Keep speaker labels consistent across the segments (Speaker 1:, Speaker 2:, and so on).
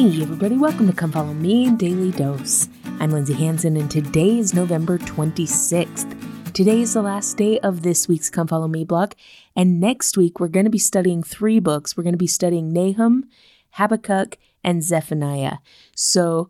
Speaker 1: Hey, everybody, welcome to Come Follow Me Daily Dose. I'm Lindsay Hanson, and today is November 26th. Today is the last day of this week's Come Follow Me block, and next week we're going to be studying three books. We're going to be studying Nahum, Habakkuk, and Zephaniah. So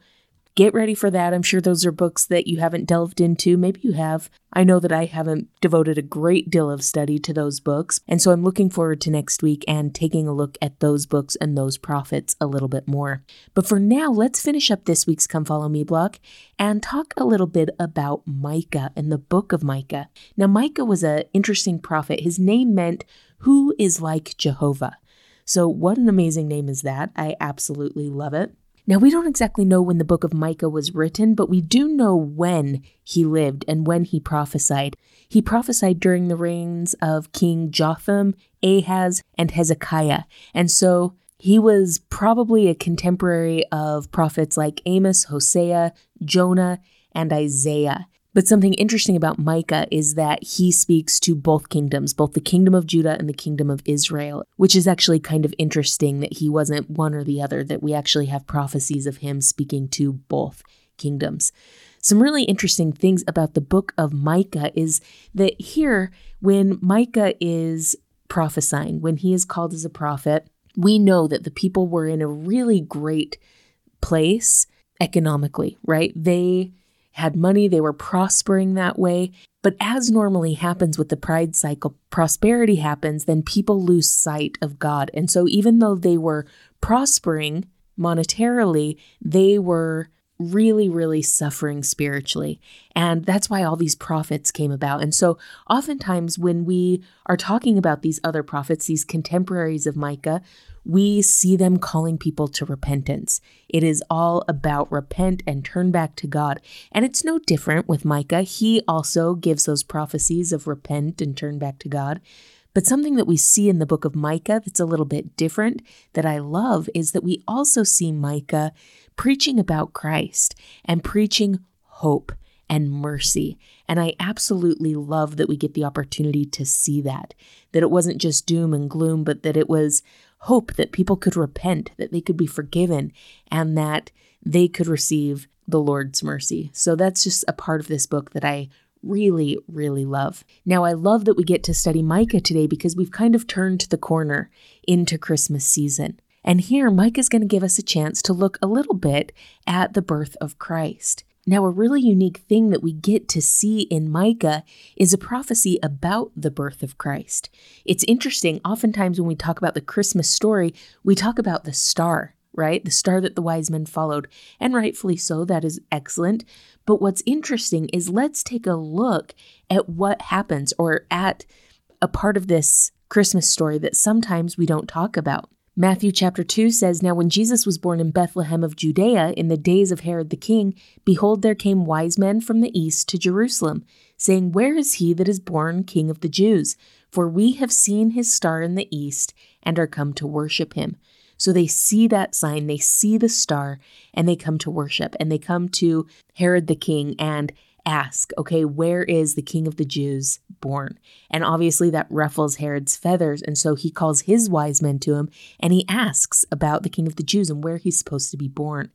Speaker 1: get ready for that. I'm sure those are books that you haven't delved into. Maybe you have. I know that I haven't devoted a great deal of study to those books. And so I'm looking forward to next week and taking a look at those books and those prophets a little bit more. But for now, let's finish up this week's Come Follow Me block and talk a little bit about Micah and the book of Micah. Now, Micah was an interesting prophet. His name meant, Who is like Jehovah? So, what an amazing name is that? I absolutely love it. Now, we don't exactly know when the book of Micah was written, but we do know when he lived and when he prophesied. He prophesied during the reigns of King Jotham, Ahaz, and Hezekiah. And so he was probably a contemporary of prophets like Amos, Hosea, Jonah, and Isaiah. But something interesting about Micah is that he speaks to both kingdoms, both the kingdom of Judah and the kingdom of Israel, which is actually kind of interesting that he wasn't one or the other, that we actually have prophecies of him speaking to both kingdoms. Some really interesting things about the book of Micah is that here, when Micah is prophesying, when he is called as a prophet, we know that the people were in a really great place economically, right? They had money, they were prospering that way. But as normally happens with the pride cycle, prosperity happens, then people lose sight of God. And so even though they were prospering monetarily, they were really, really suffering spiritually. And that's why all these prophets came about. And so, oftentimes, when we are talking about these other prophets, these contemporaries of Micah, we see them calling people to repentance. It is all about repent and turn back to God. And it's no different with Micah. He also gives those prophecies of repent and turn back to God. But something that we see in the book of Micah that's a little bit different that I love is that we also see Micah preaching about Christ and preaching hope and mercy. And I absolutely love that we get the opportunity to see that. That it wasn't just doom and gloom, but that it was hope that people could repent, that they could be forgiven, and that they could receive the Lord's mercy. So that's just a part of this book that I really, really love. Now, I love that we get to study Micah today because we've kind of turned the corner into Christmas season. And here, Micah is going to give us a chance to look a little bit at the birth of Christ. Now, a really unique thing that we get to see in Micah is a prophecy about the birth of Christ. It's interesting, oftentimes when we talk about the Christmas story, we talk about the star, right? The star that the wise men followed. And rightfully so, that is excellent. But what's interesting is let's take a look at what happens or at a part of this Christmas story that sometimes we don't talk about. Matthew chapter 2 says, Now when Jesus was born in Bethlehem of Judea in the days of Herod the king, behold, there came wise men from the east to Jerusalem, saying, Where is he that is born king of the Jews? For we have seen his star in the east and are come to worship him. So they see that sign, they see the star, and they come to worship, and they come to Herod the king and ask, okay, where is the king of the Jews born? And obviously that ruffles Herod's feathers. And so he calls his wise men to him and he asks about the king of the Jews and where he's supposed to be born.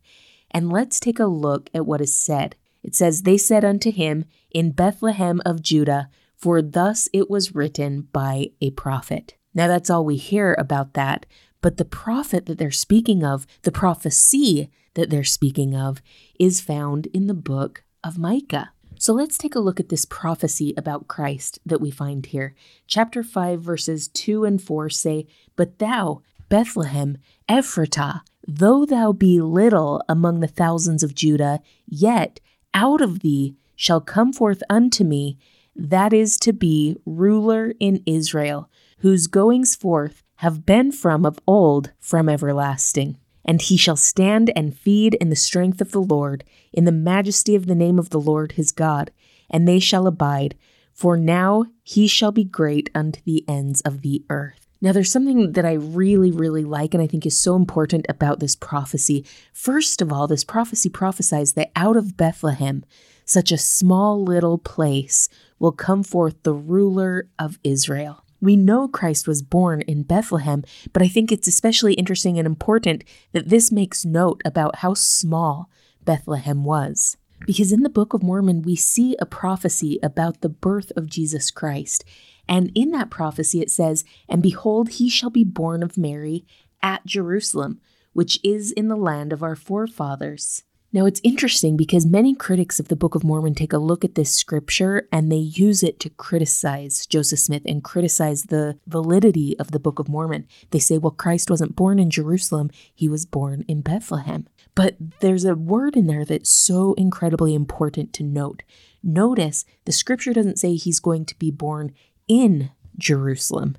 Speaker 1: And let's take a look at what is said. It says, They said unto him, In Bethlehem of Judah, for thus it was written by a prophet. Now that's all we hear about that. But the prophet that they're speaking of, the prophecy that they're speaking of, is found in the book of Micah. So let's take a look at this prophecy about Christ that we find here. Chapter 5, verses 2 and 4 say, But thou, Bethlehem, Ephratah, though thou be little among the thousands of Judah, yet out of thee shall come forth unto me that is to be ruler in Israel, whose goings forth have been from of old, from everlasting. And he shall stand and feed in the strength of the Lord, in the majesty of the name of the Lord his God, and they shall abide. For now he shall be great unto the ends of the earth. Now, there's something that I really, really like and I think is so important about this prophecy. First of all, this prophecy prophesies that out of Bethlehem, such a small little place, will come forth the ruler of Israel. We know Christ was born in Bethlehem, but I think it's especially interesting and important that this makes note about how small Bethlehem was. Because in the Book of Mormon, we see a prophecy about the birth of Jesus Christ. And in that prophecy, it says, And behold, he shall be born of Mary at Jerusalem, which is in the land of our forefathers. Now, it's interesting because many critics of the Book of Mormon take a look at this scripture and they use it to criticize Joseph Smith and criticize the validity of the Book of Mormon. They say, well, Christ wasn't born in Jerusalem, he was born in Bethlehem. But there's a word in there that's so incredibly important to note. Notice the scripture doesn't say he's going to be born in Jerusalem,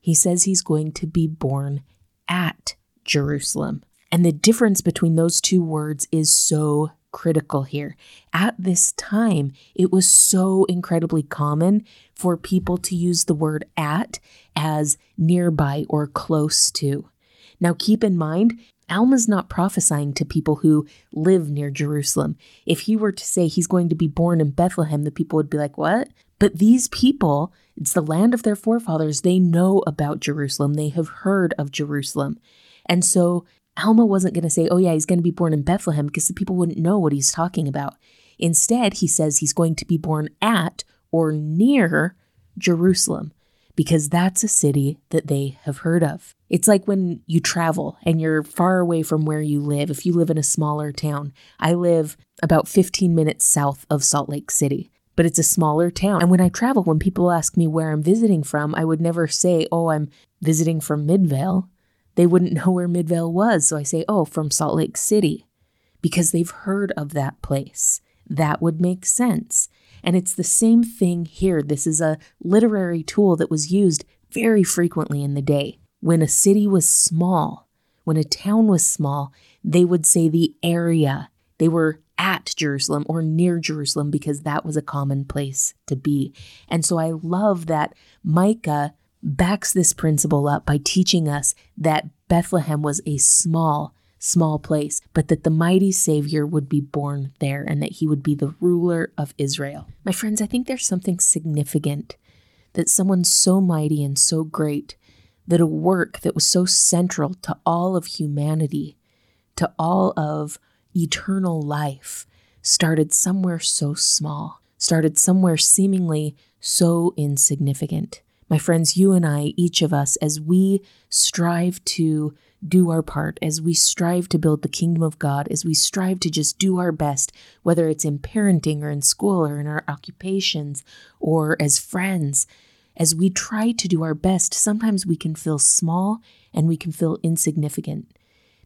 Speaker 1: he says he's going to be born at Jerusalem. And the difference between those two words is so critical here. At this time, it was so incredibly common for people to use the word at as nearby or close to. Now, keep in mind, Alma's not prophesying to people who live near Jerusalem. If he were to say he's going to be born in Bethlehem, the people would be like, What? But these people, it's the land of their forefathers. They know about Jerusalem, they have heard of Jerusalem. And so Alma wasn't going to say, oh, yeah, he's going to be born in Bethlehem because the people wouldn't know what he's talking about. Instead, he says he's going to be born at or near Jerusalem because that's a city that they have heard of. It's like when you travel and you're far away from where you live. If you live in a smaller town, I live about 15 minutes south of Salt Lake City, but it's a smaller town. And when I travel, when people ask me where I'm visiting from, I would never say, oh, I'm visiting from Midvale they wouldn't know where Midvale was. So I say, oh, from Salt Lake City, because they've heard of that place. That would make sense. And it's the same thing here. This is a literary tool that was used very frequently in the day. When a city was small, when a town was small, they would say the area. They were at Jerusalem or near Jerusalem because that was a common place to be. And so I love that Micah backs this principle up by teaching us that Bethlehem was a small, small place, but that the mighty Savior would be born there and that he would be the ruler of Israel. My friends, I think there's something significant that someone so mighty and so great, that a work that was so central to all of humanity, to all of eternal life, started somewhere so small, started somewhere seemingly so insignificant. My friends, you and I, each of us, as we strive to do our part, as we strive to build the kingdom of God, as we strive to just do our best, whether it's in parenting or in school or in our occupations or as friends, as we try to do our best, sometimes we can feel small and we can feel insignificant.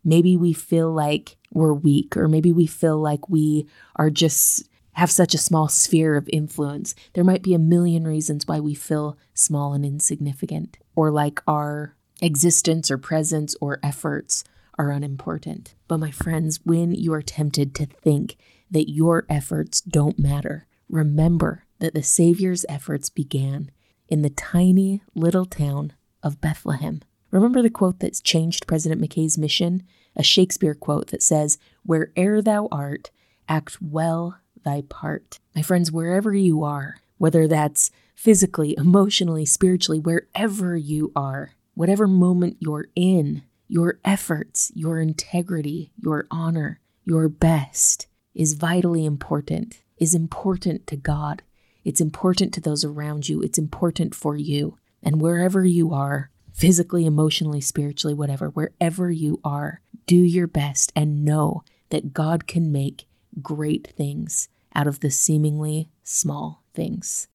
Speaker 1: Maybe we feel like we're weak, or maybe we feel like we are just have such a small sphere of influence. There might be a million reasons why we feel small and insignificant, or like our existence or presence or efforts are unimportant. But my friends, when you are tempted to think that your efforts don't matter, remember that the Savior's efforts began in the tiny little town of Bethlehem. Remember the quote that's changed President McKay's mission? A Shakespeare quote that says, Where'er thou art, act well thy part. My friends, wherever you are, whether that's physically, emotionally, spiritually, wherever you are, whatever moment you're in, your efforts, your integrity, your honor, your best is vitally important, is important to God. It's important to those around you. It's important for you. And wherever you are, physically, emotionally, spiritually, whatever, wherever you are, do your best and know that God can make great things out of the seemingly small things.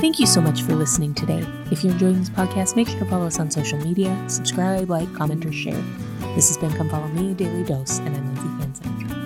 Speaker 1: Thank you so much for listening today. If you're enjoying this podcast, make sure to follow us on social media, subscribe, like, comment, or share. This has been Come Follow Me, Daily Dose, and I'm Lindsay Hanson.